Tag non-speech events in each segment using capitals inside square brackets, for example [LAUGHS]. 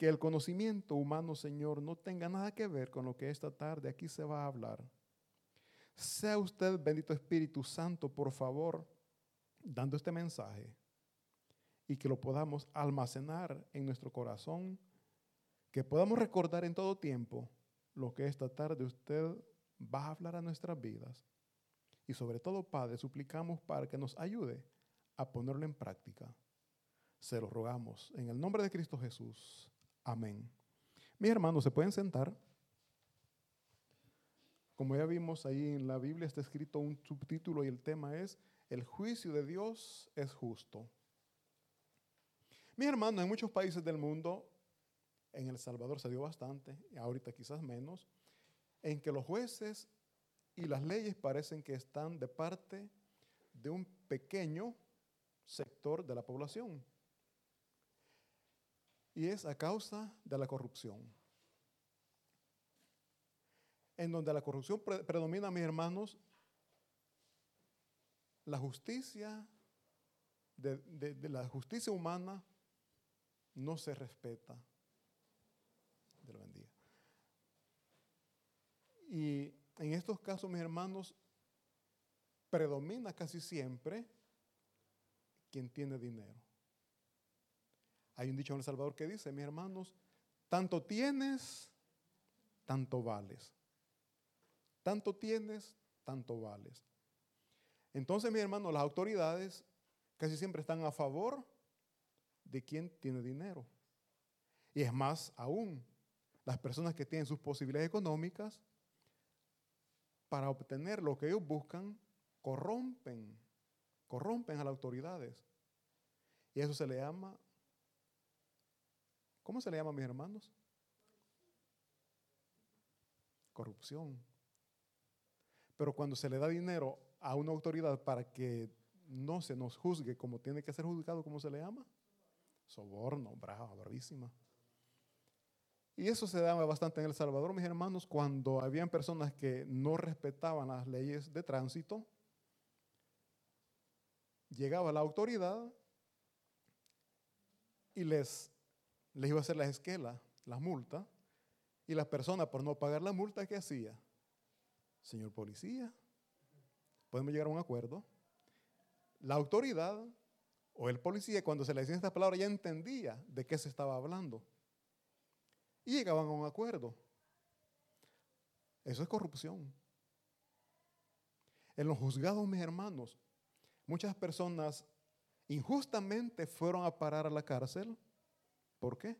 que el conocimiento humano, Señor, no tenga nada que ver con lo que esta tarde aquí se va a hablar. Sea usted, bendito Espíritu Santo, por favor, dando este mensaje y que lo podamos almacenar en nuestro corazón, que podamos recordar en todo tiempo lo que esta tarde usted va a hablar a nuestras vidas. Y sobre todo, Padre, suplicamos para que nos ayude a ponerlo en práctica. Se lo rogamos en el nombre de Cristo Jesús. Amén. Mis hermanos, ¿se pueden sentar? Como ya vimos ahí en la Biblia está escrito un subtítulo y el tema es El juicio de Dios es justo. Mis hermanos, en muchos países del mundo, en El Salvador se dio bastante, ahorita quizás menos, en que los jueces y las leyes parecen que están de parte de un pequeño sector de la población. Y es a causa de la corrupción. En donde la corrupción predomina, mis hermanos, la justicia, de, la justicia humana no se respeta. Bendiga. Y en estos casos, mis hermanos, predomina casi siempre quien tiene dinero. Hay un dicho en El Salvador que dice, mis hermanos, tanto tienes, tanto vales. Tanto tienes, tanto vales. Entonces, mis hermanos, las autoridades casi siempre están a favor de quien tiene dinero. Y es más aún, las personas que tienen sus posibilidades económicas, para obtener lo que ellos buscan, corrompen, corrompen a las autoridades. Y eso se le llama ¿Cómo se le llama, mis hermanos? Corrupción. Pero cuando se le da dinero a una autoridad para que no se nos juzgue como tiene que ser juzgado, ¿cómo se le llama? Soborno, brava, bravísima. Y eso se daba bastante en El Salvador, mis hermanos, cuando habían personas que no respetaban las leyes de tránsito. Llegaba la autoridad y les les iba a hacer la esquela, las multas, y la persona por no pagar la multa, ¿qué hacía? Señor policía, podemos llegar a un acuerdo. La autoridad o el policía, cuando se le decían estas palabras, ya entendía de qué se estaba hablando. Y llegaban a un acuerdo. Eso es corrupción. En los juzgados, mis hermanos, muchas personas injustamente fueron a parar a la cárcel ¿Por qué?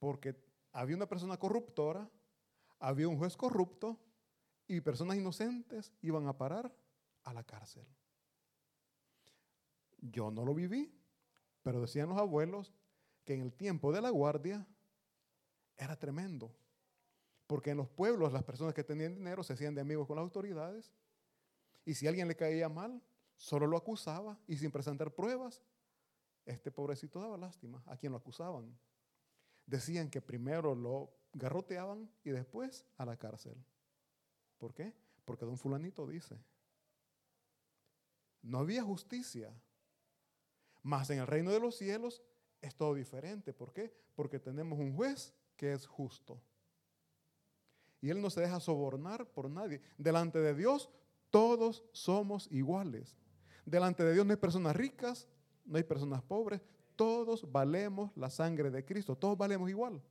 Porque había una persona corruptora, había un juez corrupto y personas inocentes iban a parar a la cárcel. Yo no lo viví, pero decían los abuelos que en el tiempo de la guardia era tremendo. Porque en los pueblos las personas que tenían dinero se hacían de amigos con las autoridades. Y si alguien le caía mal, solo lo acusaba y sin presentar pruebas este pobrecito daba lástima a quien lo acusaban. Decían que primero lo garroteaban y después a la cárcel. ¿Por qué? Porque don fulanito dice, no había justicia, mas en el reino de los cielos es todo diferente. ¿Por qué? Porque tenemos un juez que es justo. Y él no se deja sobornar por nadie. Delante de Dios todos somos iguales. Delante de Dios no hay personas ricas no hay personas pobres, todos valemos la sangre de Cristo, todos valemos igual.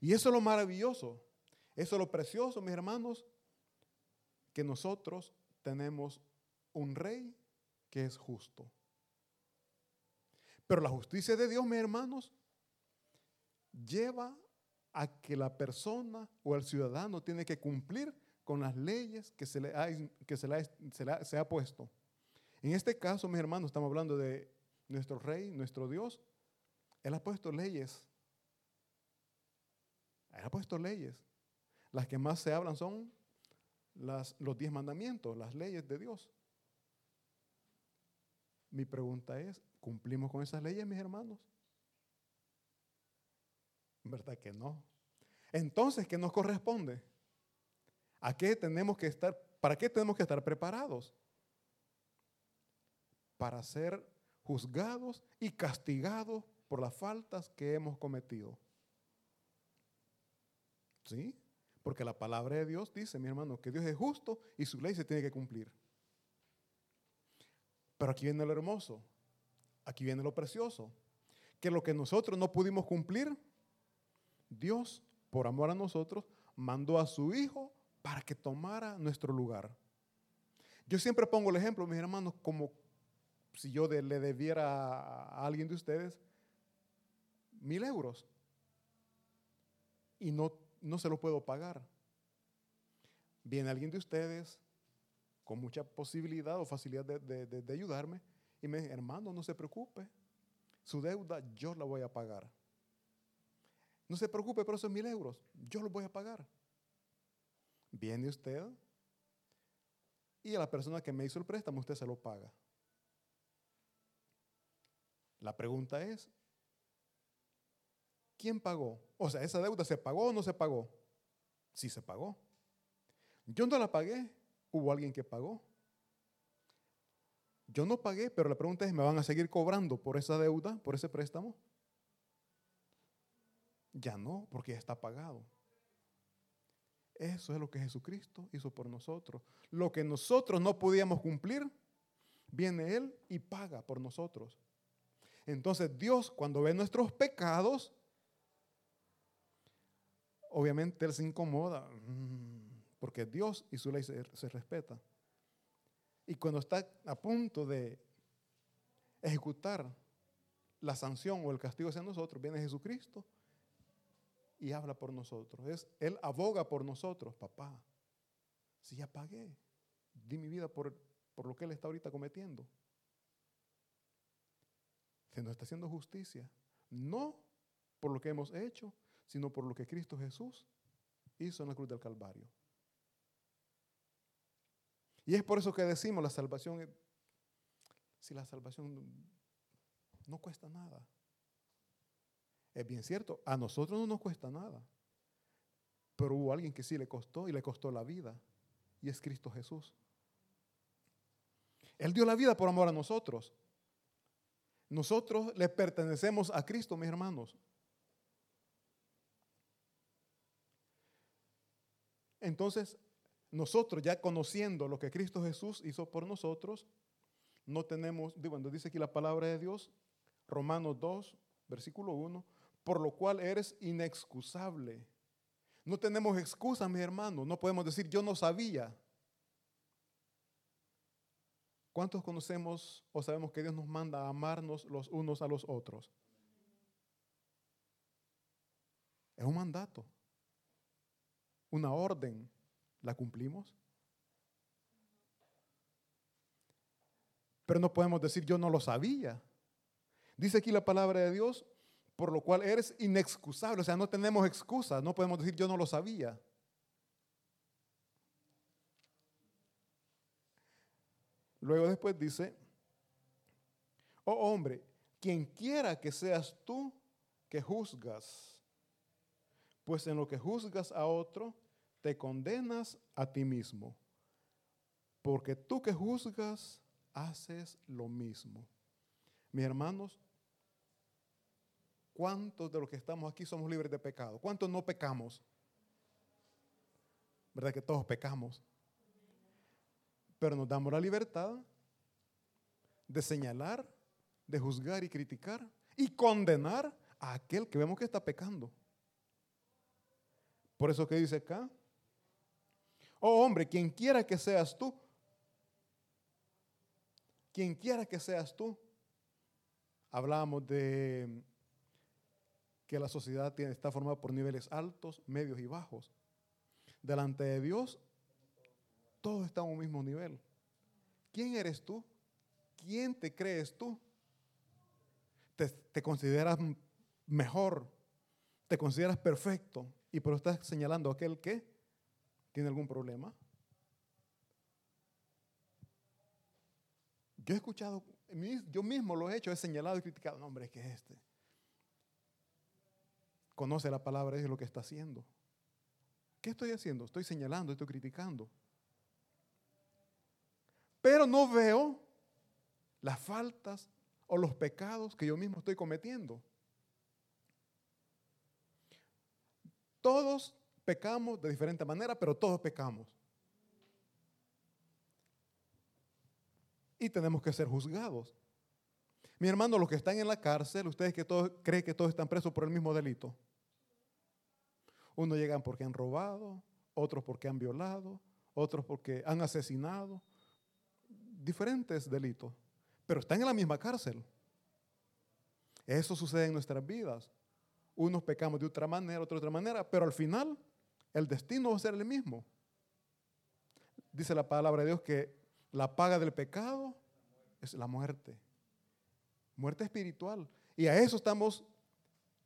Y eso es lo maravilloso, eso es lo precioso, mis hermanos, que nosotros tenemos un rey que es justo. Pero la justicia de Dios, mis hermanos, lleva a que la persona o el ciudadano tiene que cumplir con las leyes que se le ha, que se se ha puesto. En este caso, mis hermanos, estamos hablando de nuestro rey, nuestro Dios. Él ha puesto leyes. Él ha puesto leyes. Las que más se hablan son los diez mandamientos, las leyes de Dios. Mi pregunta es, ¿cumplimos con esas leyes, mis hermanos? ¿Verdad que no? Entonces, ¿qué nos corresponde? ¿A qué tenemos que estar, para qué tenemos que estar preparados? Para ser juzgados y castigados por las faltas que hemos cometido. ¿Sí? Porque la palabra de Dios dice, mi hermano, que Dios es justo y su ley se tiene que cumplir. Pero aquí viene lo hermoso, aquí viene lo precioso, que lo que nosotros no pudimos cumplir, Dios, por amor a nosotros, mandó a su Hijo para que tomara nuestro lugar. Yo siempre pongo el ejemplo, mis hermanos, como si yo le debiera a alguien de ustedes mil euros y no, no se lo puedo pagar. Viene alguien de ustedes con mucha posibilidad o facilidad de, de ayudarme y me dice, hermano, no se preocupe, su deuda yo la voy a pagar. No se preocupe por esos mil euros, yo los voy a pagar. Viene usted y a la persona que me hizo el préstamo usted se lo paga. La pregunta es, ¿quién pagó? O sea, ¿esa deuda se pagó o no se pagó? Sí se pagó. Yo no la pagué, hubo alguien que pagó. Yo no pagué, pero la pregunta es, ¿me van a seguir cobrando por esa deuda, por ese préstamo? Ya no, porque ya está pagado. Eso es lo que Jesucristo hizo por nosotros. Lo que nosotros no podíamos cumplir, viene Él y paga por nosotros. Entonces Dios cuando ve nuestros pecados, obviamente Él se incomoda, mm, porque Dios y su ley se, se respeta. Y cuando está a punto de ejecutar la sanción o el castigo hacia nosotros, viene Jesucristo y habla por nosotros. Es, él aboga por nosotros, papá. Si ya pagué, di mi vida por, por lo que Él está ahorita cometiendo. Se nos está haciendo justicia. No por lo que hemos hecho, sino por lo que Cristo Jesús hizo en la cruz del Calvario. Y es por eso que decimos la salvación, si la salvación no cuesta nada. Es bien cierto, a nosotros no nos cuesta nada. Pero hubo alguien que sí le costó y le costó la vida. Y es Cristo Jesús. Él dio la vida por amor a nosotros. Nosotros le pertenecemos a Cristo, mis hermanos. Entonces, nosotros ya conociendo lo que Cristo Jesús hizo por nosotros, no tenemos, cuando dice aquí la palabra de Dios, Romanos 2, versículo 1, por lo cual eres inexcusable. No tenemos excusa, mis hermanos. No podemos decir, yo no sabía. ¿Cuántos conocemos o sabemos que Dios nos manda a amarnos los unos a los otros? Es un mandato, una orden. ¿La cumplimos? Pero no podemos decir yo no lo sabía. Dice aquí la palabra de Dios, por lo cual eres inexcusable. O sea, no tenemos excusas, no podemos decir yo no lo sabía. Luego después dice, oh hombre, quien quiera que seas tú que juzgas, pues en lo que juzgas a otro, te condenas a ti mismo, porque tú que juzgas, haces lo mismo. Mis hermanos, ¿Cuántos de los que estamos aquí somos libres de pecado? ¿Cuántos no pecamos? ¿Verdad que todos pecamos? Pero nos damos la libertad de señalar, de juzgar y criticar y condenar a aquel que vemos que está pecando. Por eso que dice acá, oh hombre, quien quiera que seas tú, quien quiera que seas tú, hablábamos de que la sociedad está formada por niveles altos, medios y bajos. Delante de Dios, todos están a un mismo nivel. ¿Quién eres tú? ¿Quién te crees tú? ¿Te, consideras mejor? ¿Te consideras perfecto? Y pero estás señalando a aquel que tiene algún problema. Yo he escuchado, yo mismo lo he hecho, he señalado y criticado, no hombre, ¿qué es este? conoce la palabra y lo que está haciendo. ¿Qué estoy haciendo? Estoy señalando, estoy criticando pero no veo las faltas o los pecados que yo mismo estoy cometiendo. Todos pecamos de diferente manera, pero todos pecamos. Y tenemos que ser juzgados. Mi hermano, los que están en la cárcel, ustedes que todos creen que todos están presos por el mismo delito. Unos llegan porque han robado, otros porque han violado, otros porque han asesinado, diferentes delitos, pero están en la misma cárcel. Eso sucede en nuestras vidas. Unos pecamos de otra manera, otros de otra manera, pero al final el destino va a ser el mismo. Dice la palabra de Dios que la paga del pecado es la muerte. Muerte espiritual. Y a eso estamos,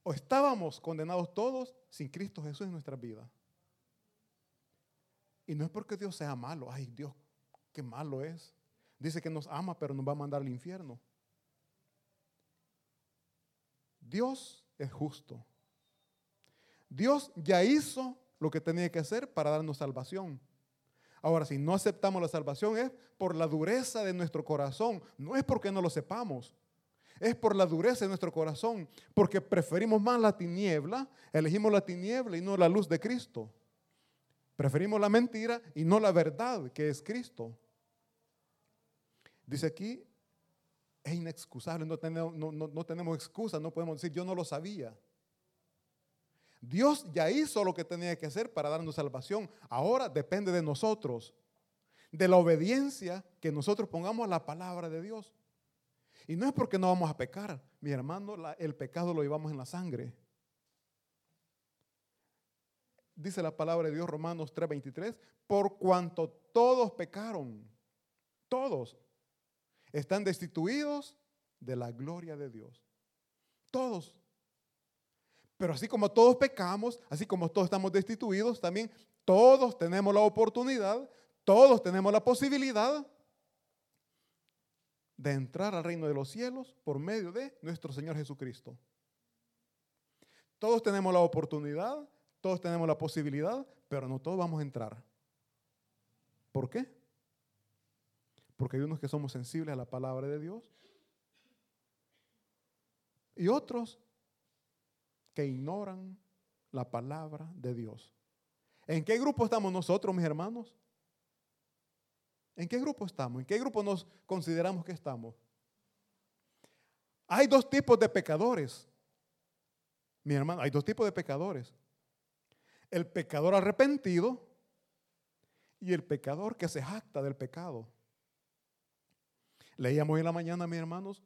o estábamos condenados todos sin Cristo Jesús en nuestra vida. Y no es porque Dios sea malo. Ay, Dios, qué malo es. Dice que nos ama, pero nos va a mandar al infierno. Dios es justo. Dios ya hizo lo que tenía que hacer para darnos salvación. Ahora, si no aceptamos la salvación es por la dureza de nuestro corazón, no es porque no lo sepamos, es por la dureza de nuestro corazón, porque preferimos más la tiniebla, elegimos la tiniebla y no la luz de Cristo. Preferimos la mentira y no la verdad que es Cristo. Dice aquí, es inexcusable, no tenemos, no, tenemos excusa, no podemos decir yo no lo sabía. Dios ya hizo lo que tenía que hacer para darnos salvación. Ahora depende de nosotros, de la obediencia que nosotros pongamos a la palabra de Dios. Y no es porque no vamos a pecar, mi hermano, el pecado lo llevamos en la sangre. Dice la palabra de Dios, Romanos 3:23, por cuanto todos pecaron, todos están destituidos de la gloria de Dios. Todos. Pero así como todos pecamos, así como todos estamos destituidos, también todos tenemos la oportunidad, todos tenemos la posibilidad de entrar al reino de los cielos por medio de nuestro Señor Jesucristo. Todos tenemos la oportunidad, todos tenemos la posibilidad, pero no todos vamos a entrar. ¿Por qué? Porque hay unos que somos sensibles a la palabra de Dios y otros que ignoran la palabra de Dios. ¿En qué grupo estamos nosotros, mis hermanos? ¿En qué grupo estamos? ¿En qué grupo nos consideramos que estamos? Hay dos tipos de pecadores. Mi hermano, hay dos tipos de pecadores. El pecador arrepentido y el pecador que se jacta del pecado. Leíamos hoy en la mañana, mis hermanos,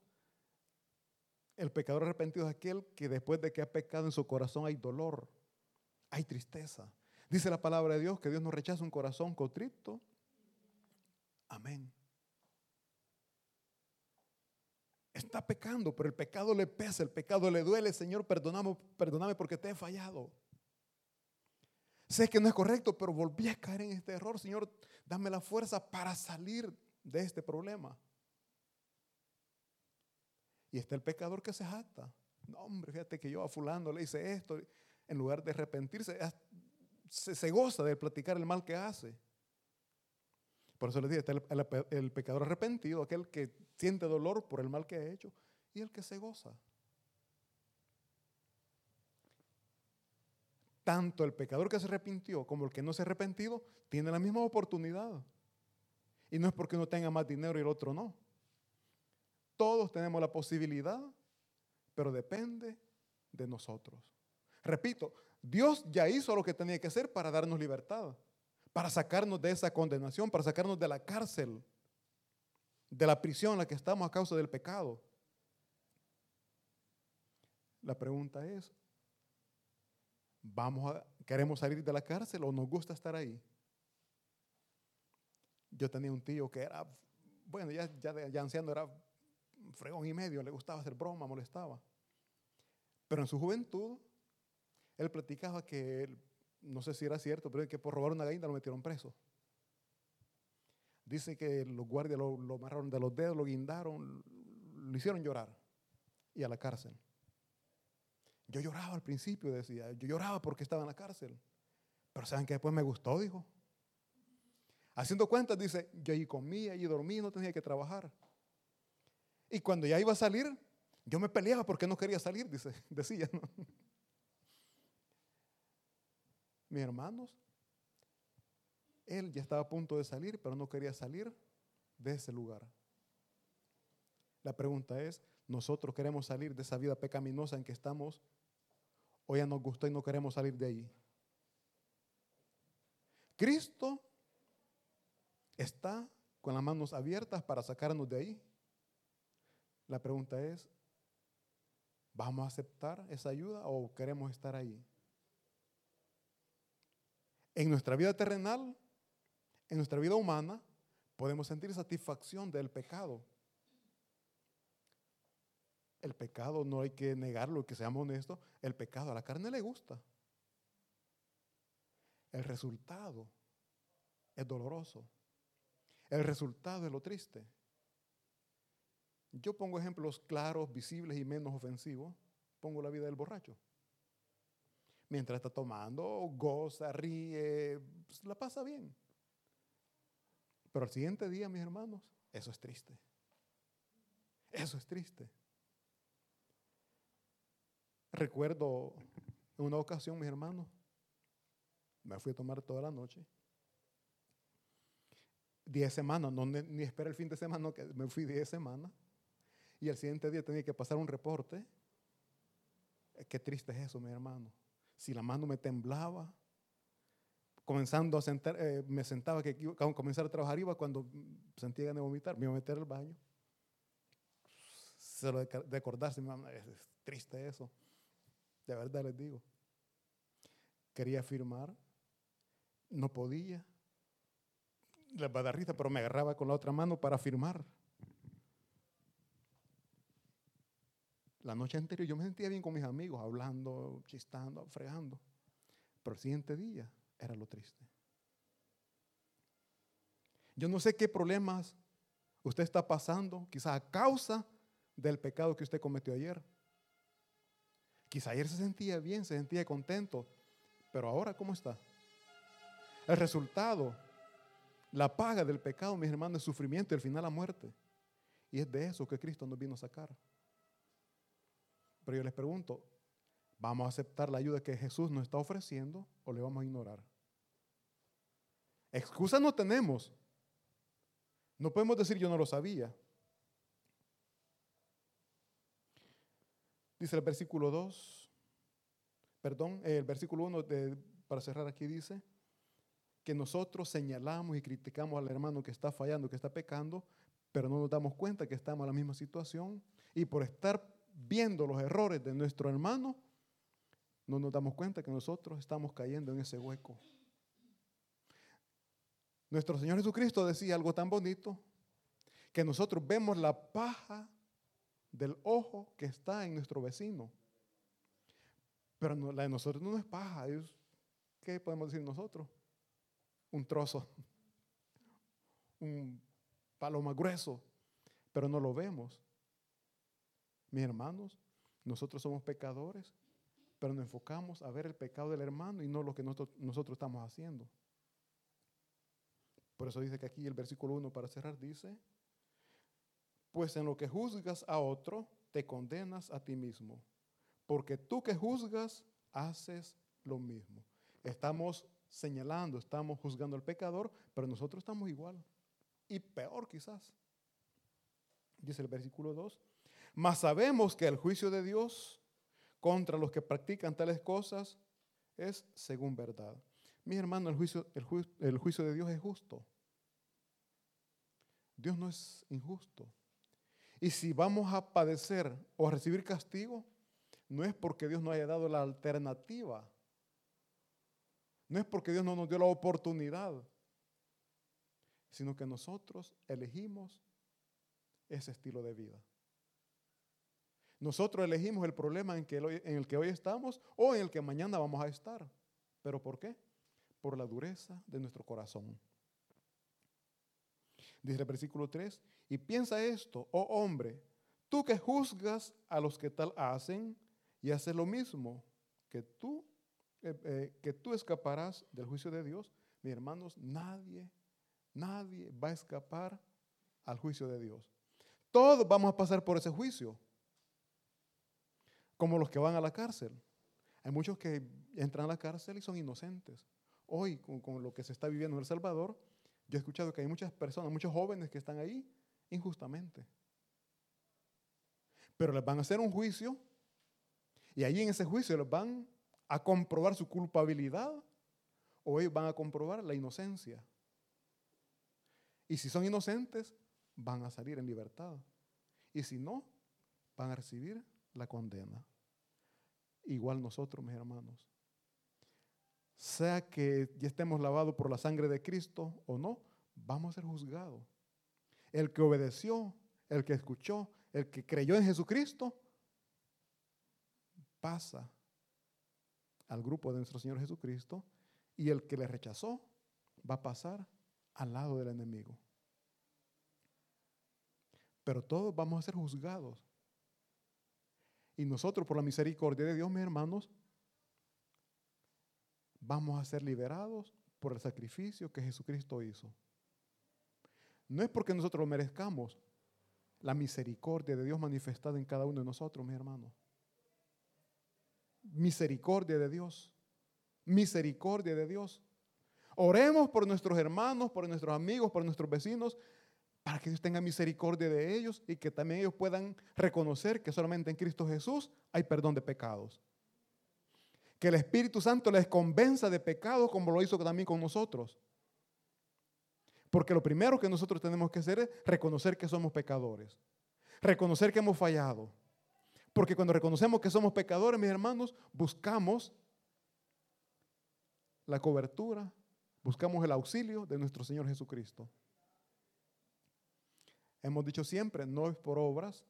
el pecador arrepentido es aquel que después de que ha pecado en su corazón hay dolor, hay tristeza. Dice la palabra de Dios que Dios no rechaza un corazón contrito. Amén. Está pecando, pero el pecado le pesa, el pecado le duele. Señor, perdóname, perdóname porque te he fallado. Sé que no es correcto, pero volví a caer en este error. Señor, dame la fuerza para salir de este problema. Y está el pecador que se jacta. No, hombre, fíjate que yo a fulano le hice esto. En lugar de arrepentirse, se, goza de platicar el mal que hace. Por eso les digo, está el, el, pecador arrepentido, aquel que siente dolor por el mal que ha hecho, y el que se goza. Tanto el pecador que se arrepintió como el que no se ha arrepentido tiene la misma oportunidad. Y no es porque uno tenga más dinero y el otro no. Todos tenemos la posibilidad, pero depende de nosotros. Repito, Dios ya hizo lo que tenía que hacer para darnos libertad, para sacarnos de esa condenación, para sacarnos de la cárcel, de la prisión en la que estamos a causa del pecado. La pregunta es, ¿vamos a, ¿queremos salir de la cárcel o nos gusta estar ahí? Yo tenía un tío que era, bueno, ya, ya, ya anciano era fregón y medio, le gustaba hacer broma, molestaba. Pero en su juventud, él platicaba que, no sé si era cierto, pero que por robar una gallina lo metieron preso. Dice que los guardias lo, lo amarraron de los dedos, lo guindaron, lo hicieron llorar y a la cárcel. Yo lloraba al principio, decía, yo lloraba porque estaba en la cárcel. Pero saben que después me gustó, dijo. Haciendo cuentas, dice, yo allí comía, y dormía, no tenía que trabajar. Y cuando ya iba a salir, yo me peleaba porque no quería salir, dice, [LAUGHS] decía. mis hermanos, él ya estaba a punto de salir, pero no quería salir de ese lugar. La pregunta es, ¿nosotros queremos salir de esa vida pecaminosa en que estamos o ya nos gustó y no queremos salir de ahí? Cristo está con las manos abiertas para sacarnos de ahí. La pregunta es, ¿vamos a aceptar esa ayuda o queremos estar ahí? En nuestra vida terrenal, en nuestra vida humana, podemos sentir satisfacción del pecado. El pecado no hay que negarlo, que seamos honestos, el pecado a la carne le gusta. El resultado es doloroso. El resultado es lo triste. Yo pongo ejemplos claros, visibles y menos ofensivos. Pongo la vida del borracho. Mientras está tomando, goza, ríe, pues, la pasa bien. Pero al siguiente día, mis hermanos, eso es triste. Eso es triste. Recuerdo en una ocasión, mis hermanos, me fui a tomar toda la noche. Diez semanas, no ni espera el fin de semana, que me fui diez semanas. Y el siguiente día tenía que pasar un reporte. Eh, qué triste es eso, mi hermano. Si la mano me temblaba, comenzando a sentar, eh, me sentaba que iba a comenzar a trabajar, iba cuando sentía ganas de vomitar, me iba a meter al baño. Se lo de mi mamá, es triste eso. De verdad les digo. Quería firmar no podía. La badarrita, pero me agarraba con la otra mano para firmar. La noche anterior yo me sentía bien con mis amigos, hablando, chistando, fregando. Pero el siguiente día era lo triste. Yo no sé qué problemas usted está pasando, quizás a causa del pecado que usted cometió ayer. Quizá ayer se sentía bien, se sentía contento, pero ahora ¿cómo está? El resultado, la paga del pecado, mis hermanos, es sufrimiento y al final la muerte. Y es de eso que Cristo nos vino a sacar. Pero yo les pregunto, ¿vamos a aceptar la ayuda que Jesús nos está ofreciendo o le vamos a ignorar? Excusa no tenemos. No podemos decir yo no lo sabía. Dice el versículo 2, perdón, el versículo 1 para cerrar aquí dice, que nosotros señalamos y criticamos al hermano que está fallando, que está pecando, pero no nos damos cuenta que estamos en la misma situación y por estar viendo los errores de nuestro hermano, no nos damos cuenta que nosotros estamos cayendo en ese hueco. Nuestro Señor Jesucristo decía algo tan bonito, que nosotros vemos la paja del ojo que está en nuestro vecino. Pero la de nosotros no es paja, ¿qué podemos decir nosotros? un trozo, [LAUGHS] un palo grueso, pero no lo vemos. Mis hermanos, nosotros somos pecadores, pero nos enfocamos a ver el pecado del hermano y no lo que nosotros, nosotros estamos haciendo. Por eso dice que aquí el versículo 1 para cerrar dice, pues en lo que juzgas a otro, te condenas a ti mismo, porque tú que juzgas, haces lo mismo. Estamos señalando, estamos juzgando al pecador, pero nosotros estamos igual. Y peor quizás. Dice el versículo 2. Mas sabemos que el juicio de Dios contra los que practican tales cosas es según verdad. Mi hermano, el juicio, el, el juicio de Dios es justo. Dios no es injusto. Y si vamos a padecer o a recibir castigo, no es porque Dios no haya dado la alternativa no es porque Dios no nos dio la oportunidad, sino que nosotros elegimos ese estilo de vida. Nosotros elegimos el problema en, el que hoy estamos o en el que mañana vamos a estar. ¿Pero por qué? Por la dureza de nuestro corazón. Dice el versículo 3, y piensa esto, oh hombre, tú que juzgas a los que tal hacen y haces lo mismo que tú eh, eh, que tú escaparás del juicio de Dios, mis hermanos, nadie, nadie va a escapar al juicio de Dios. Todos vamos a pasar por ese juicio, como los que van a la cárcel. Hay muchos que entran a la cárcel y son inocentes. Hoy, con, lo que se está viviendo en El Salvador, yo he escuchado que hay muchas personas, muchos jóvenes que están ahí injustamente. Pero les van a hacer un juicio y ahí en ese juicio les van a comprobar su culpabilidad o ellos van a comprobar la inocencia. Y si son inocentes, van a salir en libertad. Y si no, van a recibir la condena. Igual nosotros, mis hermanos. Sea que ya estemos lavados por la sangre de Cristo o no, vamos a ser juzgados. El que obedeció, el que escuchó, el que creyó en Jesucristo, pasa al grupo de nuestro Señor Jesucristo y el que le rechazó va a pasar al lado del enemigo. Pero todos vamos a ser juzgados. Y nosotros, por la misericordia de Dios, mis hermanos, vamos a ser liberados por el sacrificio que Jesucristo hizo. No es porque nosotros lo merezcamos, la misericordia de Dios manifestada en cada uno de nosotros, mis hermanos. Misericordia de Dios. Misericordia de Dios. Oremos por nuestros hermanos, por nuestros amigos, por nuestros vecinos, para que Dios tenga misericordia de ellos y que también ellos puedan reconocer que solamente en Cristo Jesús hay perdón de pecados. Que el Espíritu Santo les convenza de pecados como lo hizo también con nosotros. Porque lo primero que nosotros tenemos que hacer es reconocer que somos pecadores. Reconocer que hemos fallado. Porque cuando reconocemos que somos pecadores, mis hermanos, buscamos la cobertura, buscamos el auxilio de nuestro Señor Jesucristo. Hemos dicho siempre, no es por obras,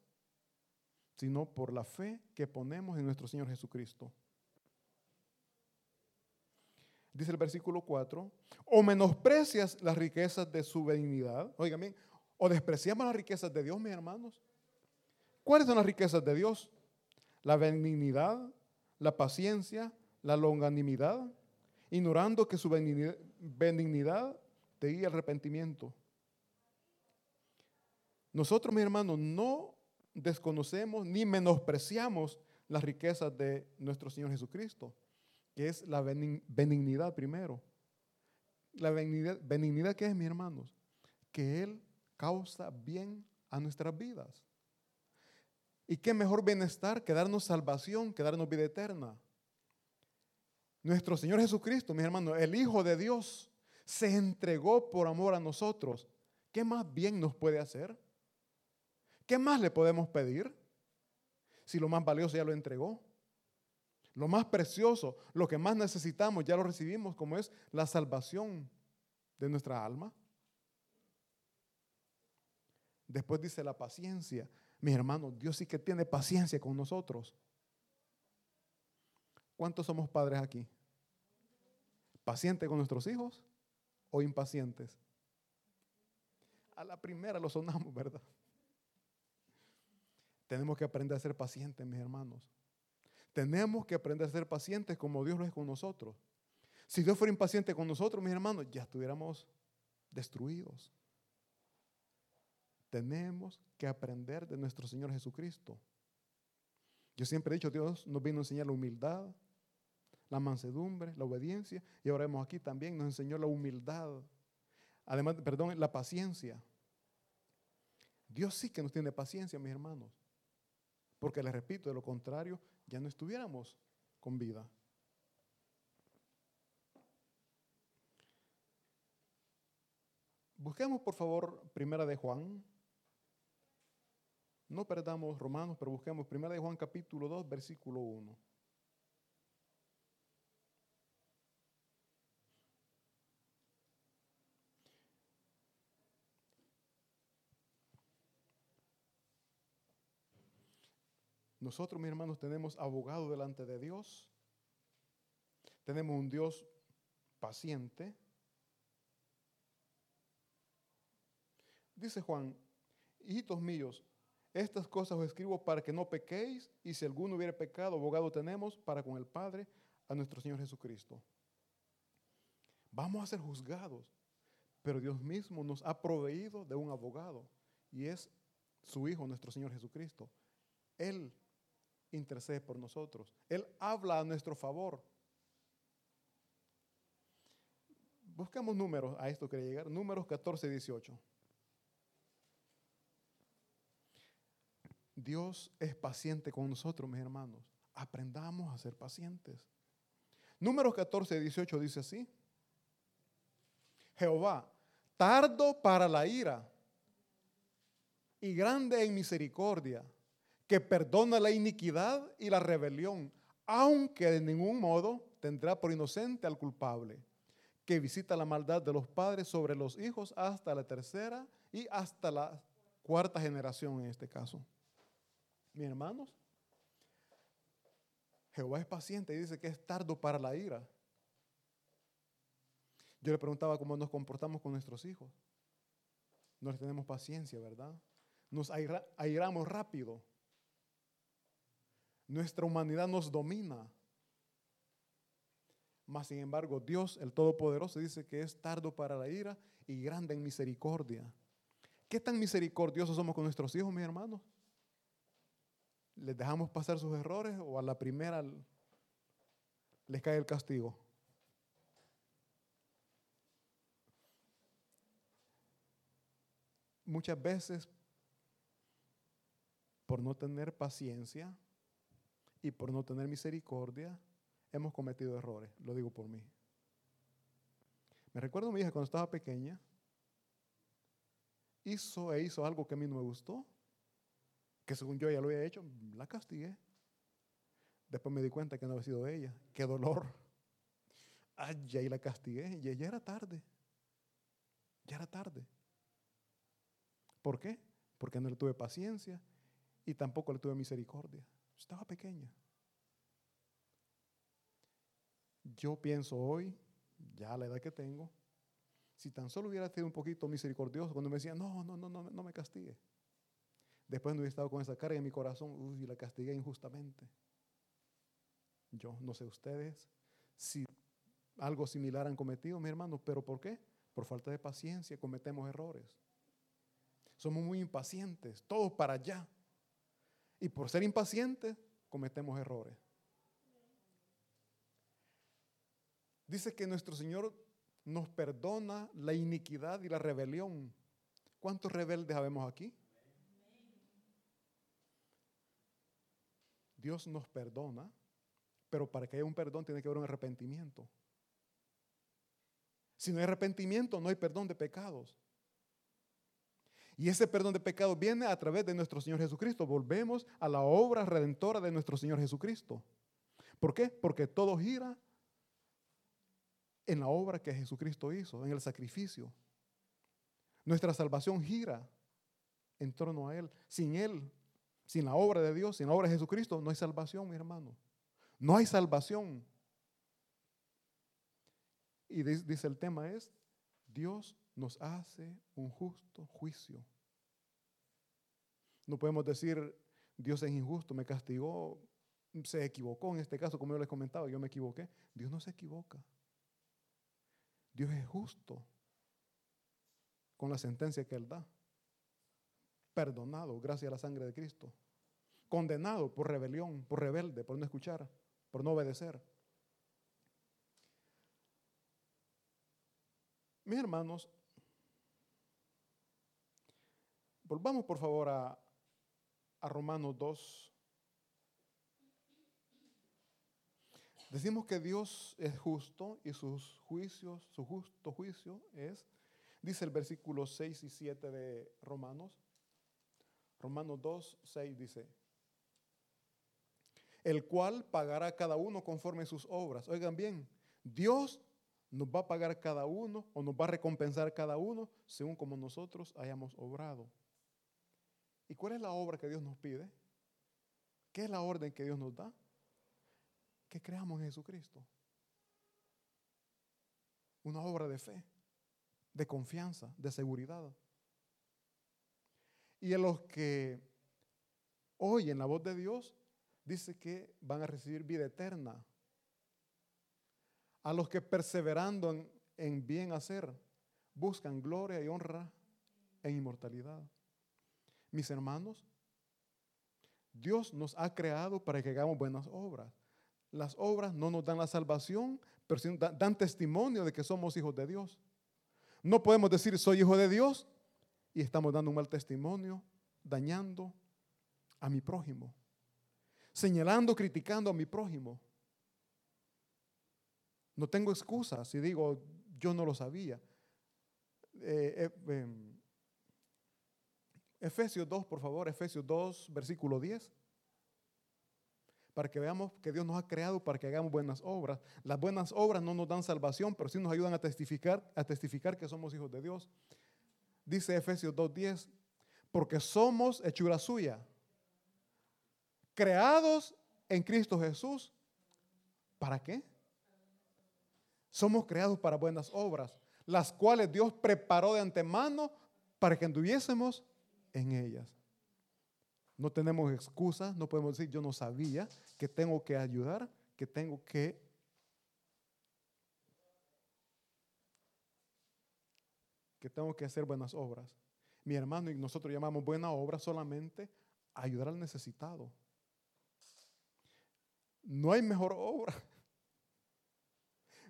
sino por la fe que ponemos en nuestro Señor Jesucristo. Dice el versículo 4, o menosprecias las riquezas de su benignidad, oigan bien, o despreciamos las riquezas de Dios, mis hermanos. ¿Cuáles son las riquezas de Dios? La benignidad, la paciencia, la longanimidad, ignorando que su benignidad te guía al arrepentimiento. Nosotros, mis hermanos, no desconocemos ni menospreciamos las riquezas de nuestro Señor Jesucristo que es la benignidad primero. La benignidad, benignidad que es, mis hermanos, que Él causa bien a nuestras vidas. ¿Y qué mejor bienestar que darnos salvación, que darnos vida eterna? Nuestro Señor Jesucristo, mis hermanos, el Hijo de Dios, se entregó por amor a nosotros. ¿Qué más bien nos puede hacer? ¿Qué más le podemos pedir? Si lo más valioso ya lo entregó. Lo más precioso, lo que más necesitamos, ya lo recibimos, como es la salvación de nuestra alma. Después dice la paciencia. Mis hermanos, Dios sí que tiene paciencia con nosotros. ¿Cuántos somos padres aquí? ¿Pacientes con nuestros hijos o impacientes? A la primera lo sonamos, ¿verdad? Tenemos que aprender a ser pacientes, mis hermanos. Tenemos que aprender a ser pacientes como Dios lo es con nosotros. Si Dios fuera impaciente con nosotros, mis hermanos, ya estuviéramos destruidos. Tenemos que aprender de nuestro Señor Jesucristo. Yo siempre he dicho, Dios nos vino a enseñar la humildad, la mansedumbre, la obediencia, y ahora vemos aquí también nos enseñó la humildad, además, perdón, la paciencia. Dios sí que nos tiene paciencia, mis hermanos, porque les repito, de lo contrario, ya no estuviéramos con vida. Busquemos por favor Primera de Juan. No perdamos Romanos, pero busquemos Primera de Juan capítulo 2, versículo 1. Nosotros, mis hermanos, tenemos abogado delante de Dios. Tenemos un Dios paciente. Dice Juan, hijitos míos, estas cosas os escribo para que no pequéis y si alguno hubiera pecado, abogado tenemos para con el Padre, a nuestro Señor Jesucristo. Vamos a ser juzgados, pero Dios mismo nos ha proveído de un abogado y es su Hijo, nuestro Señor Jesucristo. Él intercede por nosotros. Él habla a nuestro favor. Buscamos números, a esto quería llegar, números 14 y 18. Dios es paciente con nosotros, mis hermanos. Aprendamos a ser pacientes. Números 14 y 18 dice así. Jehová, tardo para la ira y grande en misericordia, que perdona la iniquidad y la rebelión, aunque de ningún modo tendrá por inocente al culpable, que visita la maldad de los padres sobre los hijos hasta la tercera y hasta la cuarta generación en este caso. Mis hermanos, Jehová es paciente y dice que es tardo para la ira. Yo le preguntaba cómo nos comportamos con nuestros hijos. No les tenemos paciencia, ¿verdad? Nos airamos rápido. Nuestra humanidad nos domina. Mas, sin embargo, Dios, el Todopoderoso, dice que es tardo para la ira y grande en misericordia. ¿Qué tan misericordiosos somos con nuestros hijos, mis hermanos? ¿Les dejamos pasar sus errores o a la primera les cae el castigo? Muchas veces, por no tener paciencia y por no tener misericordia, hemos cometido errores. Lo digo por mí. Me recuerdo a mi hija cuando estaba pequeña, hizo e hizo algo que a mí no me gustó que según yo ya lo había hecho, la castigué. Después me di cuenta que no había sido ella. Qué dolor. Ay, ahí la castigué. Y ya era tarde. Ya era tarde. ¿Por qué? Porque no le tuve paciencia y tampoco le tuve misericordia. Estaba pequeña. Yo pienso hoy, ya la edad que tengo, si tan solo hubiera sido un poquito misericordioso cuando me decía, no, no, no, no, me castigue. Después no hubiera estado con esa carga en mi corazón, uy, la castigué injustamente. Yo, no sé ustedes si algo similar han cometido, mi hermano, pero ¿por qué? Por falta de paciencia cometemos errores. Somos muy impacientes, todos para allá. Y por ser impacientes, cometemos errores. Dice que nuestro Señor nos perdona la iniquidad y la rebelión. ¿Cuántos rebeldes habemos aquí? Dios nos perdona, pero para que haya un perdón tiene que haber un arrepentimiento. Si no hay arrepentimiento, no hay perdón de pecados. Y ese perdón de pecados viene a través de nuestro Señor Jesucristo. Volvemos a la obra redentora de nuestro Señor Jesucristo. ¿Por qué? Porque todo gira en la obra que Jesucristo hizo, en el sacrificio. Nuestra salvación gira en torno a Él. Sin Él sin la obra de Dios, sin la obra de Jesucristo, no hay salvación, mi hermano. No hay salvación. Y dice el tema es, Dios nos hace un justo juicio. No podemos decir, Dios es injusto, me castigó, se equivocó en este caso, como yo les comentaba, yo me equivoqué. Dios no se equivoca. Dios es justo con la sentencia que Él da perdonado gracias a la sangre de Cristo, condenado por rebelión, por rebelde, por no escuchar, por no obedecer. Mis hermanos, volvamos por favor a, a Romanos 2. Decimos que Dios es justo y sus juicios, su justo juicio es, dice el versículo 6 y 7 de Romanos, Romanos 2, 6 dice, el cual pagará cada uno conforme sus obras. Oigan bien, Dios nos va a pagar cada uno o nos va a recompensar cada uno según como nosotros hayamos obrado. ¿Y cuál es la obra que Dios nos pide? ¿Qué es la orden que Dios nos da? Que creamos en Jesucristo. Una obra de fe, de confianza, de seguridad. Y a los que oyen la voz de Dios, dice que van a recibir vida eterna. A los que perseverando en, en bien hacer, buscan gloria y honra e inmortalidad. Mis hermanos, Dios nos ha creado para que hagamos buenas obras. las obras no nos dan la salvación, pero sí dan, testimonio de que somos hijos de Dios. No podemos decir soy hijo de Dios y estamos dando un mal testimonio, dañando a mi prójimo, señalando, criticando a mi prójimo. No tengo excusa si digo yo no lo sabía. Eh, eh, em, Efesios 2, por favor, Efesios 2, versículo 10. Para que veamos que Dios nos ha creado para que hagamos buenas obras. Las buenas obras no nos dan salvación, pero sí nos ayudan a testificar, a testificar que somos hijos de Dios. Dice Efesios 2.10, porque somos hechura suya, creados en Cristo Jesús. ¿Para qué? Somos creados para buenas obras, las cuales Dios preparó de antemano para que anduviésemos en ellas. No tenemos excusas, no podemos decir yo no sabía que tengo que ayudar, que tengo que que tengo que hacer buenas obras. Mi hermano y nosotros llamamos buena obra solamente ayudar al necesitado. No hay mejor obra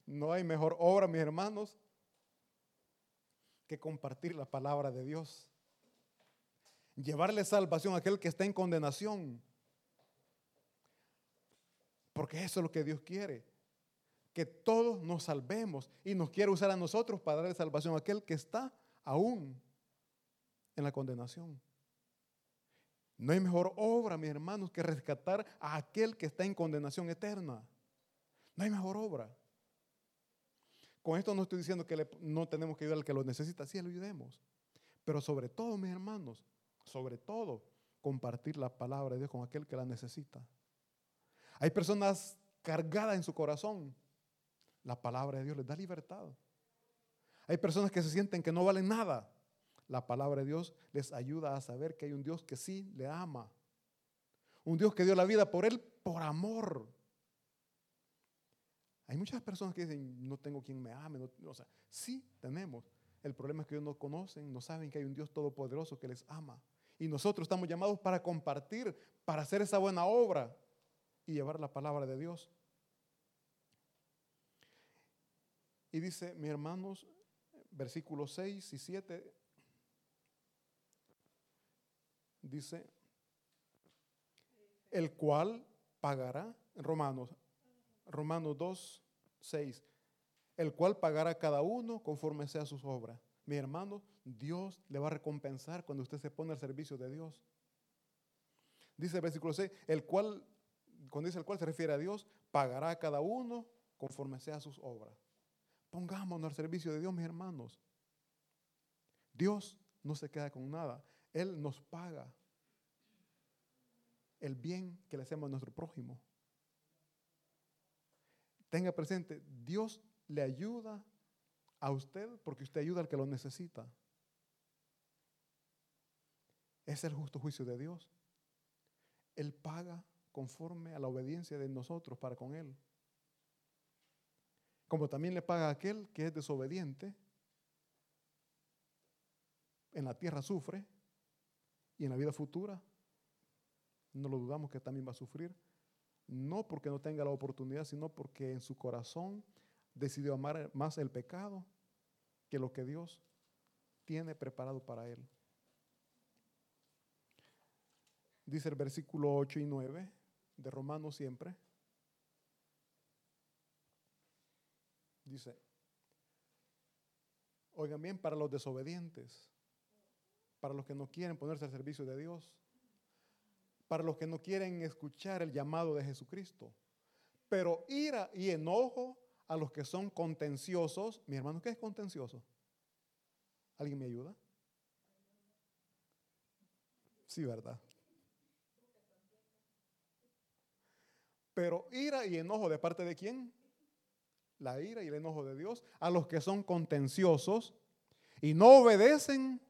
no hay mejor obra, mis hermanos, que compartir la palabra de Dios. Llevarle salvación a aquel que está en condenación. Porque eso es lo que Dios quiere. Que todos nos salvemos y nos quiere usar a nosotros para darle salvación a aquel que está aún en la condenación. No hay mejor obra, mis hermanos, que rescatar a aquel que está en condenación eterna. No hay mejor obra. Con esto no estoy diciendo que no tenemos que ayudar al que lo necesita, sí, lo ayudemos. Pero sobre todo, mis hermanos, sobre todo, compartir la palabra de Dios con aquel que la necesita. Hay personas cargadas en su corazón. La palabra de Dios les da libertad. Hay personas que se sienten que no valen nada. La palabra de Dios les ayuda a saber que hay un Dios que sí le ama. Un Dios que dio la vida por él por amor. Hay muchas personas que dicen, no tengo quien me ame. o sea, sí tenemos. El problema es que ellos no conocen, no saben que hay un Dios todopoderoso que les ama. Y nosotros estamos llamados para compartir, para hacer esa buena obra y llevar la palabra de Dios. Y dice, mis hermanos, versículos 6 y 7, dice, el cual pagará, Romanos, Romanos 2, 6, el cual pagará cada uno conforme sea sus obras. Mi hermano, Dios le va a recompensar cuando usted se pone al servicio de Dios. Dice el versículo 6, el cual, cuando dice el cual se refiere a Dios, pagará a cada uno conforme sea sus obras. Pongámonos al servicio de Dios, mis hermanos. Dios no se queda con nada. Él nos paga el bien que le hacemos a nuestro prójimo. Tenga presente, Dios le ayuda a usted porque usted ayuda al que lo necesita. Es el justo juicio de Dios. Él paga conforme a la obediencia de nosotros para con Él. Como también le paga a aquel que es desobediente, en la tierra sufre y en la vida futura, no lo dudamos que también va a sufrir, no porque no tenga la oportunidad, sino porque en su corazón decidió amar más el pecado que lo que Dios tiene preparado para él. Dice el versículo 8 y 9 de Romanos siempre. Dice, oigan bien, para los desobedientes, para los que no quieren ponerse al servicio de Dios, para los que no quieren escuchar el llamado de Jesucristo. Pero ira y enojo a los que son contenciosos. Mi hermano, ¿qué es contencioso? ¿Alguien me ayuda? Sí, ¿verdad? Pero ira y enojo de parte de quién? La ira y el enojo de Dios a los que son contenciosos y no obedecen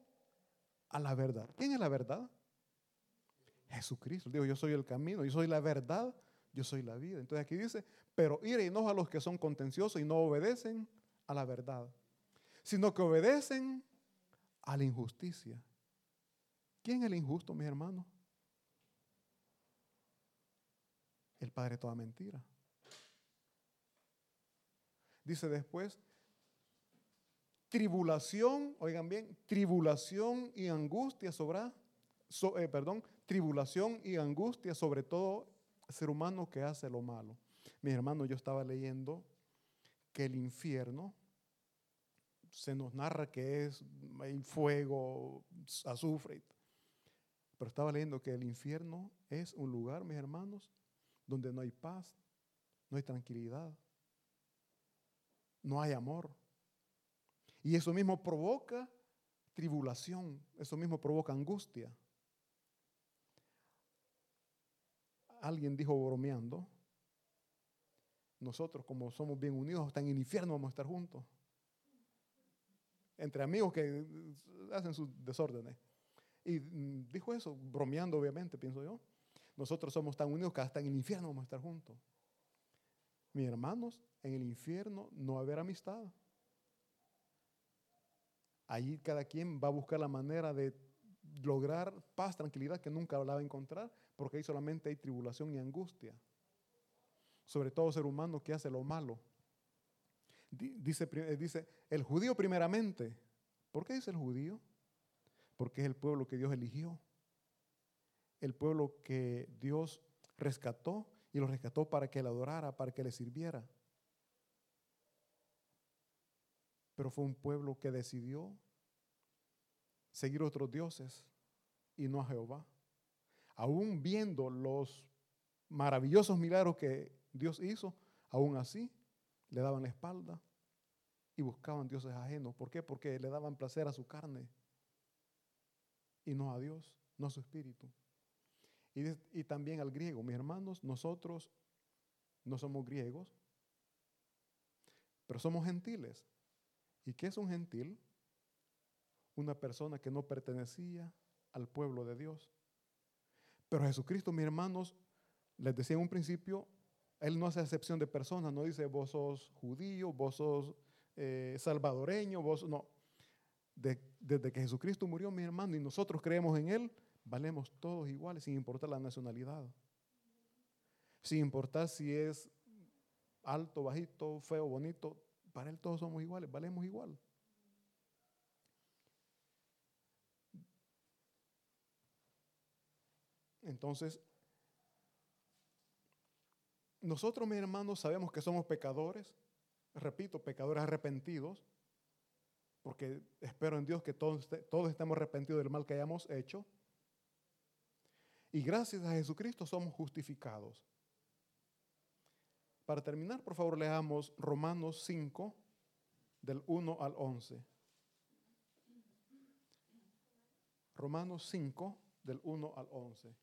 a la verdad. ¿Quién es la verdad? Jesucristo. Digo, yo soy el camino, yo soy la verdad, yo soy la vida. Entonces aquí dice, pero ira y enoja a los que son contenciosos y no obedecen a la verdad, sino que obedecen a la injusticia. ¿Quién es el injusto, mis hermanos? El padre toda mentira. Dice después, tribulación, oigan bien, tribulación y angustia sobre, eh, perdón, tribulación y angustia sobre todo ser humano que hace lo malo. Mi hermano, yo estaba leyendo que el infierno se nos narra que es hay fuego, azufre. Pero estaba leyendo que el infierno es un lugar, mis hermanos, donde no hay paz, no hay tranquilidad, no hay amor. Y eso mismo provoca tribulación, eso mismo provoca angustia. Alguien dijo bromeando, nosotros como somos bien unidos, hasta en el infierno vamos a estar juntos. Entre amigos que hacen sus desórdenes. Y mm, dijo eso, bromeando obviamente, pienso yo. Nosotros somos tan unidos que hasta en el infierno vamos a estar juntos. Mis hermanos, en el infierno no va a haber amistad. Allí cada quien va a buscar la manera de lograr paz, tranquilidad que nunca la va a encontrar, porque ahí solamente hay tribulación y angustia. Sobre todo ser humano que hace lo malo. Dice, eh, dice el judío primeramente. ¿Por qué dice el judío? Porque es el pueblo que Dios eligió. El pueblo que Dios rescató y lo rescató para que le adorara, para que le sirviera. Pero fue un pueblo que decidió seguir otros dioses y no a Jehová. Aún viendo los maravillosos milagros que Dios hizo, aún así le daban la espalda y buscaban dioses ajenos. ¿Por qué? Porque le daban placer a su carne y no a Dios, no a su espíritu. Y, también al griego. Mis hermanos, nosotros no somos griegos, pero somos gentiles. ¿Y qué es un gentil? Una persona que no pertenecía al pueblo de Dios. Pero Jesucristo, mis hermanos, les decía en un principio, Él no hace excepción de personas, no dice vos sos judío, vos sos eh, salvadoreño, vos no. desde que Jesucristo murió, mi hermano, y nosotros creemos en Él, valemos todos iguales, sin importar la nacionalidad. Sin importar si es alto, bajito, feo, bonito, para Él todos somos iguales, valemos igual. Entonces, nosotros, mis hermanos, sabemos que somos pecadores, repito, pecadores arrepentidos, porque espero en Dios que todos, todos estemos arrepentidos del mal que hayamos hecho. Y gracias a Jesucristo somos justificados. Para terminar, por favor, leamos Romanos 5, del 1 al 11. Romanos 5, del 1 al 11.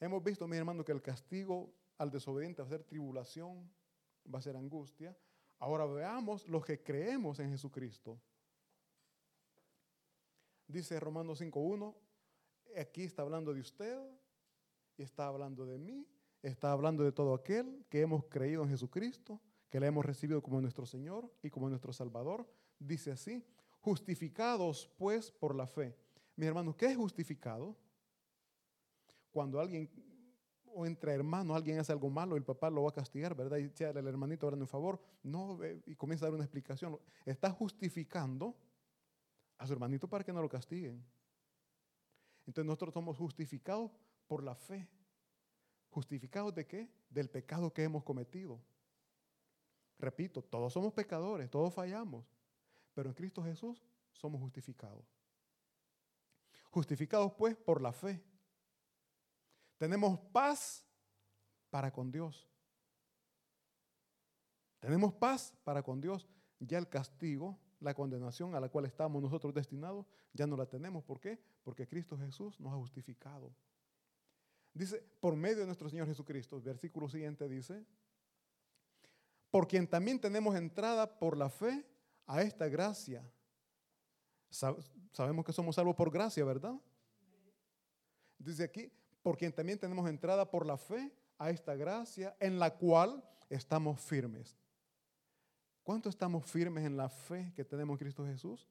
Hemos visto, mi hermano, que el castigo al desobediente va a ser tribulación, va a ser angustia. Ahora veamos los que creemos en Jesucristo. Dice Romanos 5.1, aquí está hablando de usted, está hablando de mí, está hablando de todo aquel que hemos creído en Jesucristo, que le hemos recibido como nuestro Señor y como nuestro Salvador. Dice así, justificados pues por la fe. Mi hermano, ¿qué es justificado? Cuando alguien o entre hermanos alguien hace algo malo, el papá lo va a castigar, ¿verdad? Y dice el hermanito dando un favor, no, y comienza a dar una explicación. Está justificando a su hermanito para que no lo castiguen. Entonces nosotros somos justificados por la fe. ¿Justificados de qué? Del pecado que hemos cometido. Repito, todos somos pecadores, todos fallamos, pero en Cristo Jesús somos justificados. Justificados pues por la fe. Tenemos paz para con Dios. Tenemos paz para con Dios. Ya el castigo, la condenación a la cual estamos nosotros destinados, ya no la tenemos. ¿Por qué? Porque Cristo Jesús nos ha justificado. Dice, por medio de nuestro Señor Jesucristo. Versículo siguiente dice, por quien también tenemos entrada por la fe a esta gracia. Sabemos que somos salvos por gracia, ¿verdad? Dice aquí, por quien también tenemos entrada por la fe a esta gracia en la cual estamos firmes. ¿Cuánto estamos firmes en la fe que tenemos en Cristo Jesús?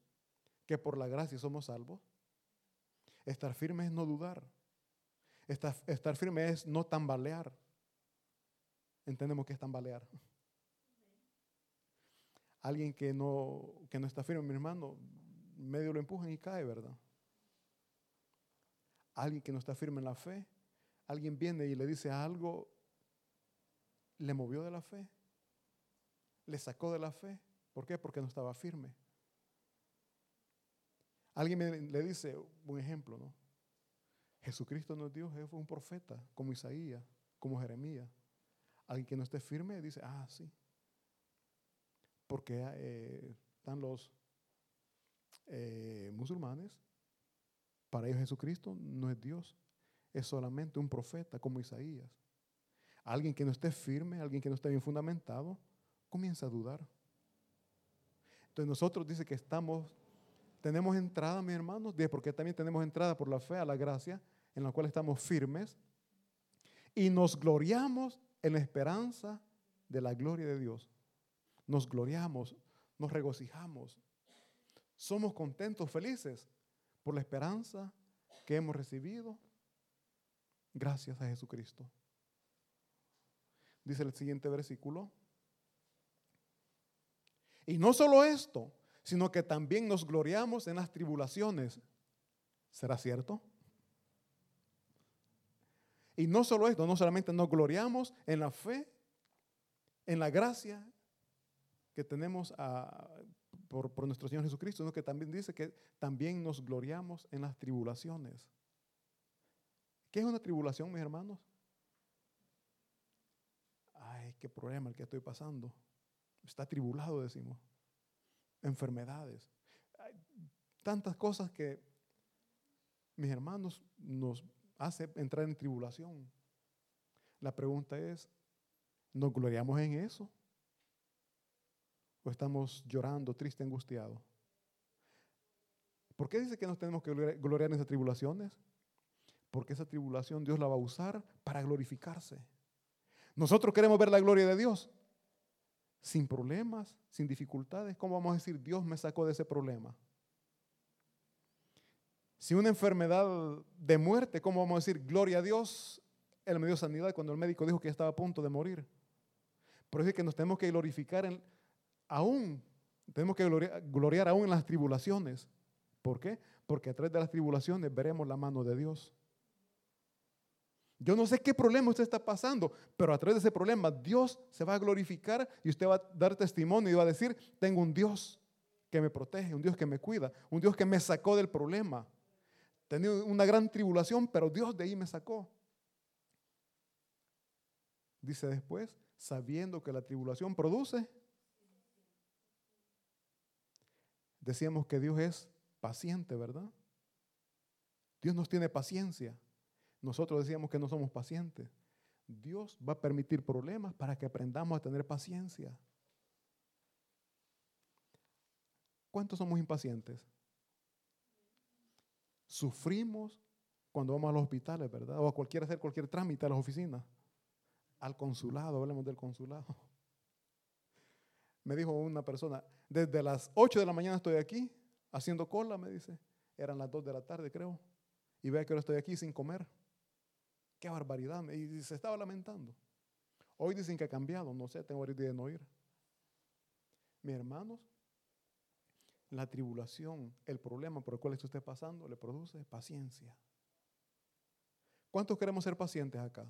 Que por la gracia somos salvos. Estar firme es no dudar. Estar, firme es no tambalear. Entendemos que es tambalear. Alguien que no, que no está firme, mi hermano, medio lo empujan y cae, ¿verdad? Alguien que no está firme en la fe, alguien viene y le dice algo, le movió de la fe, le sacó de la fe. ¿Por qué? Porque no estaba firme. Alguien me, le dice, un ejemplo, ¿no? Jesucristo no es Dios, Él fue un profeta, como Isaías, como Jeremías. Alguien que no esté firme dice, ah, sí. Porque eh, están los eh, musulmanes, para ellos Jesucristo no es Dios, es solamente un profeta como Isaías. Alguien que no esté firme, alguien que no esté bien fundamentado, comienza a dudar. Entonces nosotros dice que estamos, tenemos entrada, mis hermanos, porque también tenemos entrada por la fe a la gracia, en la cual estamos firmes, y nos gloriamos en la esperanza de la gloria de Dios. Nos gloriamos, nos regocijamos, somos contentos, felices por la esperanza que hemos recibido gracias a Jesucristo. Dice el siguiente versículo. Y no solo esto, sino que también nos gloriamos en las tribulaciones. ¿Será cierto? Y no solo esto, no solamente nos gloriamos en la fe, en la gracia que tenemos a, por, nuestro Señor Jesucristo, sino que también dice que también nos gloriamos en las tribulaciones. ¿Qué es una tribulación, mis hermanos? Ay, qué problema el que estoy pasando. Está tribulado, decimos. Enfermedades. tantas cosas que, mis hermanos, nos hace entrar en tribulación. La pregunta es, ¿nos gloriamos en eso? estamos llorando, triste, angustiado? ¿Por qué dice que nos tenemos que gloriar en esas tribulaciones? Porque esa tribulación Dios la va a usar para glorificarse. Nosotros queremos ver la gloria de Dios sin problemas, sin dificultades. ¿Cómo vamos a decir, Dios me sacó de ese problema? Si una enfermedad de muerte, ¿cómo vamos a decir, gloria a Dios? Él me dio sanidad cuando el médico dijo que estaba a punto de morir. Por eso es que nos tenemos que glorificar en, aún, tenemos que gloriar, aún en las tribulaciones. ¿Por qué? Porque a través de las tribulaciones veremos la mano de Dios. Yo no sé qué problema usted está pasando, pero a través de ese problema Dios se va a glorificar y usted va a dar testimonio y va a decir, tengo un Dios que me protege, un Dios que me cuida, un Dios que me sacó del problema. Tenía una gran tribulación, pero Dios de ahí me sacó. Dice después, sabiendo que la tribulación produce Decíamos que Dios es paciente, ¿verdad? Dios nos tiene paciencia. Nosotros decíamos que no somos pacientes. Dios va a permitir problemas para que aprendamos a tener paciencia. ¿Cuántos somos impacientes? Sufrimos cuando vamos a los hospitales, ¿verdad? O a cualquier hacer cualquier trámite a las oficinas. Al consulado, hablemos del consulado. Me dijo una persona, desde las 8 de la mañana estoy aquí haciendo cola, me dice. Eran las 2 de la tarde, creo. Y vea que ahora estoy aquí sin comer. Qué barbaridad. Y se estaba lamentando. Hoy dicen que ha cambiado, no sé, tengo ahorita de no ir. Mis hermanos, la tribulación, el problema por el cual está usted pasando, le produce paciencia. ¿Cuántos queremos ser pacientes acá?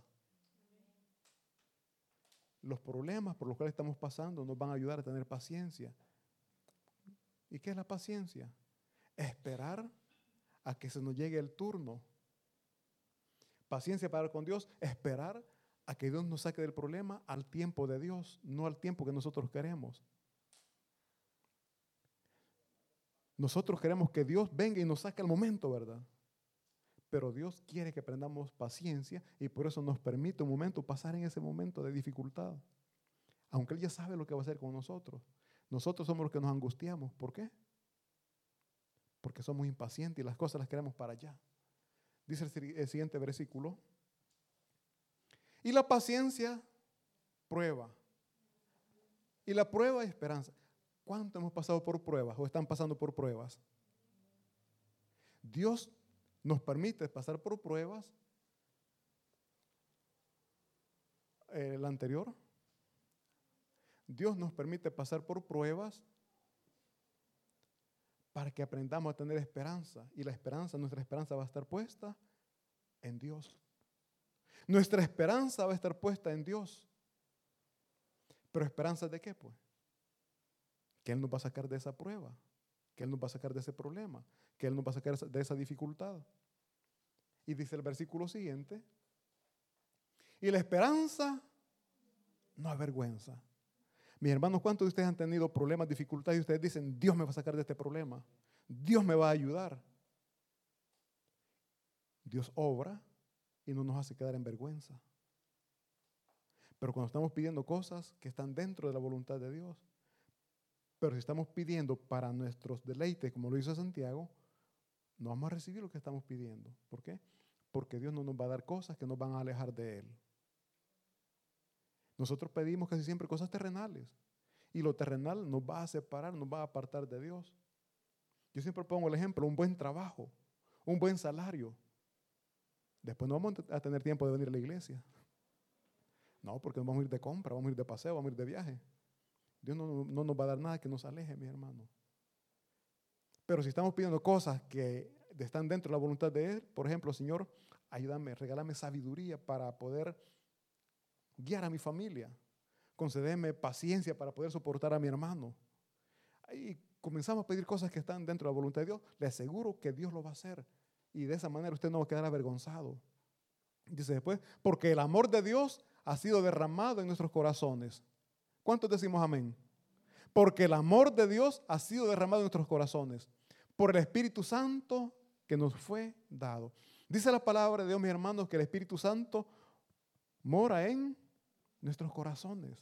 los problemas por los cuales estamos pasando nos van a ayudar a tener paciencia. ¿Y qué es la paciencia? Esperar a que se nos llegue el turno. Paciencia para con Dios, esperar a que Dios nos saque del problema al tiempo de Dios, no al tiempo que nosotros queremos. Nosotros queremos que Dios venga y nos saque al momento, ¿verdad? Pero Dios quiere que aprendamos paciencia y por eso nos permite un momento pasar en ese momento de dificultad. Aunque Él ya sabe lo que va a hacer con nosotros. Nosotros somos los que nos angustiamos. ¿Por qué? Porque somos impacientes y las cosas las queremos para allá. Dice el siguiente versículo. Y la paciencia prueba. Y la prueba es esperanza. ¿Cuánto hemos pasado por pruebas o están pasando por pruebas? Dios nos permite pasar por pruebas. Eh, la anterior. Dios nos permite pasar por pruebas para que aprendamos a tener esperanza. Y la esperanza, nuestra esperanza va a estar puesta en Dios. Nuestra esperanza va a estar puesta en Dios. Pero esperanza de qué, pues? Que Él nos va a sacar de esa prueba, que Él nos va a sacar de ese problema, que Él nos va a sacar de esa dificultad. Y dice el versículo siguiente, y la esperanza no avergüenza. Mis hermanos, ¿cuántos de ustedes han tenido problemas, dificultades y ustedes dicen, Dios me va a sacar de este problema? Dios me va a ayudar. Dios obra y no nos hace quedar en vergüenza. Pero cuando estamos pidiendo cosas que están dentro de la voluntad de Dios, pero si estamos pidiendo para nuestros deleites, como lo hizo Santiago, no vamos a recibir lo que estamos pidiendo. ¿Por qué? Porque Dios no nos va a dar cosas que nos van a alejar de Él. Nosotros pedimos casi siempre cosas terrenales. Y lo terrenal nos va a separar, nos va a apartar de Dios. Yo siempre pongo el ejemplo, un buen trabajo, un buen salario. Después no vamos a tener tiempo de venir a la iglesia. No, porque vamos a ir de compra, vamos a ir de paseo, vamos a ir de viaje. Dios no, no nos va a dar nada que nos aleje, mi hermano. Pero si estamos pidiendo cosas que están dentro de la voluntad de Él, por ejemplo, Señor, ayúdame, regálame sabiduría para poder guiar a mi familia. Concedeme paciencia para poder soportar a mi hermano. Ahí comenzamos a pedir cosas que están dentro de la voluntad de Dios. Le aseguro que Dios lo va a hacer. Y de esa manera usted no va a quedar avergonzado. Dice después, porque el amor de Dios ha sido derramado en nuestros corazones. ¿Cuántos decimos amén? Porque el amor de Dios ha sido derramado en nuestros corazones por el Espíritu Santo que nos fue dado. Dice la palabra de Dios, mis hermanos, que el Espíritu Santo mora en nuestros corazones.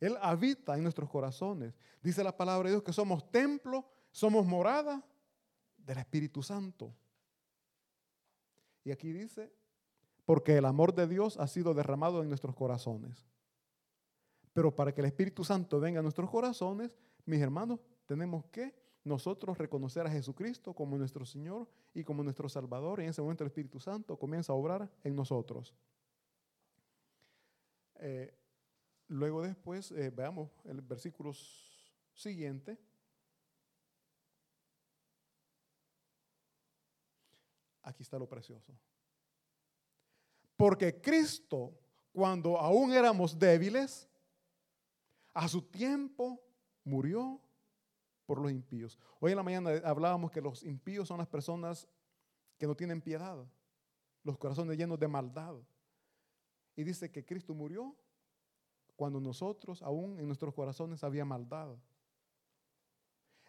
Él habita en nuestros corazones. Dice la palabra de Dios que somos templo, somos morada del Espíritu Santo. Y aquí dice, porque el amor de Dios ha sido derramado en nuestros corazones. Pero para que el Espíritu Santo venga a nuestros corazones, mis hermanos, tenemos que nosotros reconocer a Jesucristo como nuestro Señor y como nuestro Salvador. Y en ese momento el Espíritu Santo comienza a obrar en nosotros. Eh, luego después, eh, veamos el versículo siguiente. Aquí está lo precioso. Porque Cristo, cuando aún éramos débiles, a su tiempo murió por los impíos. Hoy en la mañana hablábamos que los impíos son las personas que no tienen piedad, los corazones llenos de maldad. Y dice que Cristo murió cuando nosotros, aún en nuestros corazones, había maldad.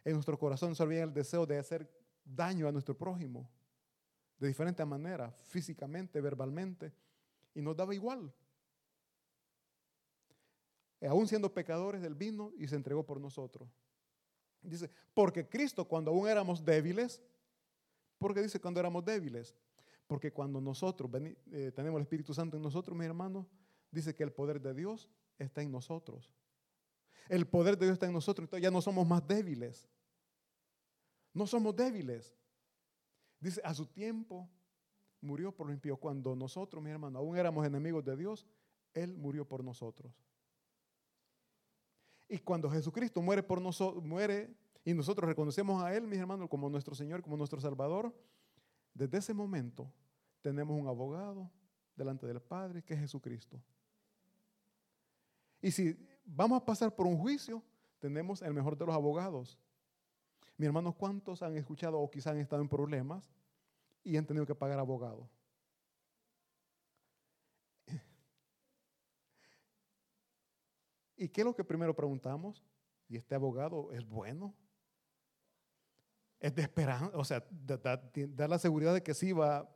En nuestros corazones había el deseo de hacer daño a nuestro prójimo, de diferente manera, físicamente, verbalmente, y nos daba igual. aún siendo pecadores, del vino y se entregó por nosotros. Dice, porque Cristo cuando aún éramos débiles, porque dice cuando éramos débiles, porque cuando nosotros eh, tenemos el Espíritu Santo en nosotros, mis hermanos, dice que el poder de Dios está en nosotros. El poder de Dios está en nosotros, entonces ya no somos más débiles. No somos débiles. Dice, a su tiempo murió por los impíos. Cuando nosotros, mis hermanos, aún éramos enemigos de Dios, Él murió por nosotros. Y cuando Jesucristo muere por nosotros, muere y nosotros reconocemos a Él, mis hermanos, como nuestro Señor, como nuestro Salvador, desde ese momento tenemos un abogado delante del Padre, que es Jesucristo. Y si vamos a pasar por un juicio, tenemos el mejor de los abogados. Mi hermanos, ¿cuántos han escuchado o quizás han estado en problemas y han tenido que pagar abogado? [LAUGHS] ¿Y qué es lo que primero preguntamos? ¿Y este abogado es bueno? Es de esperanza, o sea, da, la seguridad de que sí va.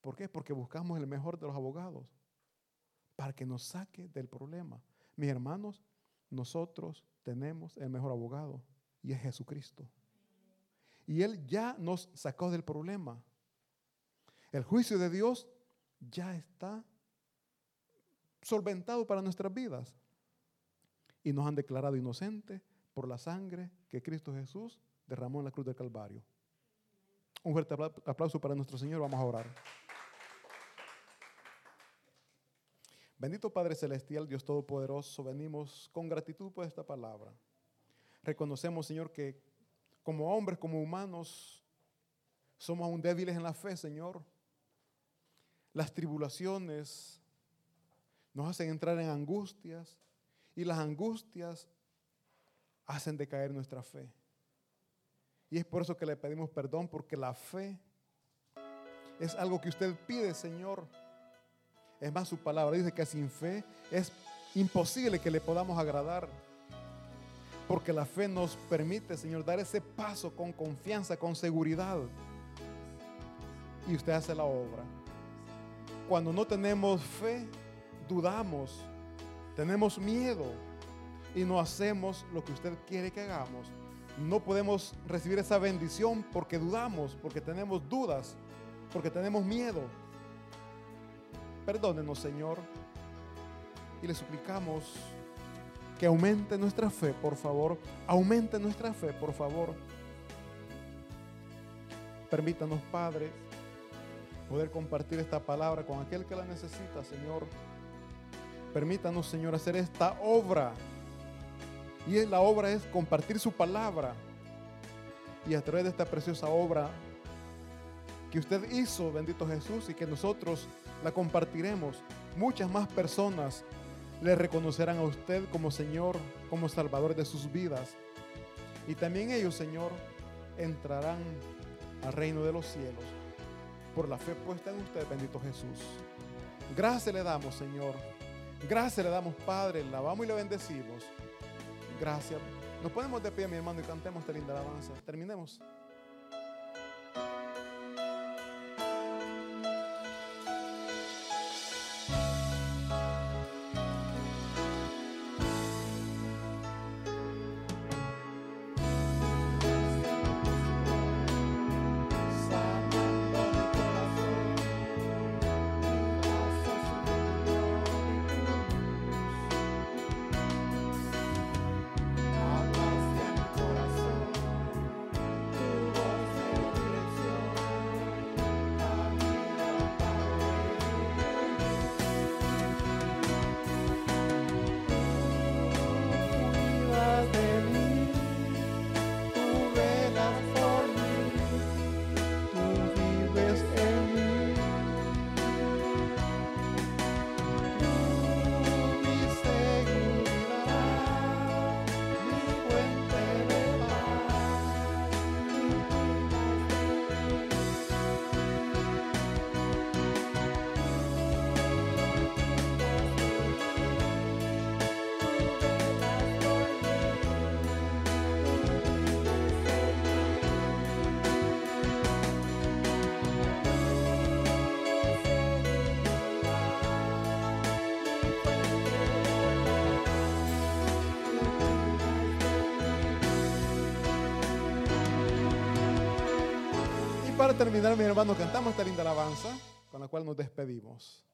¿Por qué? Porque buscamos el mejor de los abogados para que nos saque del problema. Mis hermanos, nosotros tenemos el mejor abogado y es Jesucristo. Y Él ya nos sacó del problema. El juicio de Dios ya está solventado para nuestras vidas. Y nos han declarado inocentes por la sangre que Cristo Jesús derramó en la cruz del Calvario. Un fuerte aplauso para nuestro Señor. Vamos a orar. Bendito Padre Celestial, Dios Todopoderoso, venimos con gratitud por esta palabra. Reconocemos, Señor, que como hombres, como humanos, somos aún débiles en la fe, Señor. Las tribulaciones nos hacen entrar en angustias y las angustias hacen decaer nuestra fe. Y es por eso que le pedimos perdón, porque la fe es algo que usted pide, Señor. Es más, su palabra dice que sin fe es imposible que le podamos agradar. Porque la fe nos permite, Señor, dar ese paso con confianza, con seguridad. Y usted hace la obra. Cuando no tenemos fe, dudamos, tenemos miedo y no hacemos lo que usted quiere que hagamos. No podemos recibir esa bendición porque dudamos, porque tenemos dudas, porque tenemos miedo. Perdónenos, Señor. Y le suplicamos que aumente nuestra fe, por favor. Aumente nuestra fe, por favor. Permítanos, Padre, poder compartir esta palabra con aquel que la necesita, Señor. Permítanos, Señor, hacer esta obra. Y la obra es compartir su palabra. Y a través de esta preciosa obra que usted hizo, bendito Jesús, y que nosotros la compartiremos, muchas más personas le reconocerán a usted como Señor, como Salvador de sus vidas. Y también ellos, Señor, entrarán al reino de los cielos por la fe puesta en usted, bendito Jesús. Gracias le damos, Señor. Gracias le damos, Padre. La vamos y le bendecimos. Gracias. Nos ponemos de pie, mi hermano, y cantemos esta linda alabanza. Terminemos. Terminar, mi hermano, cantamos esta linda alabanza con la cual nos despedimos.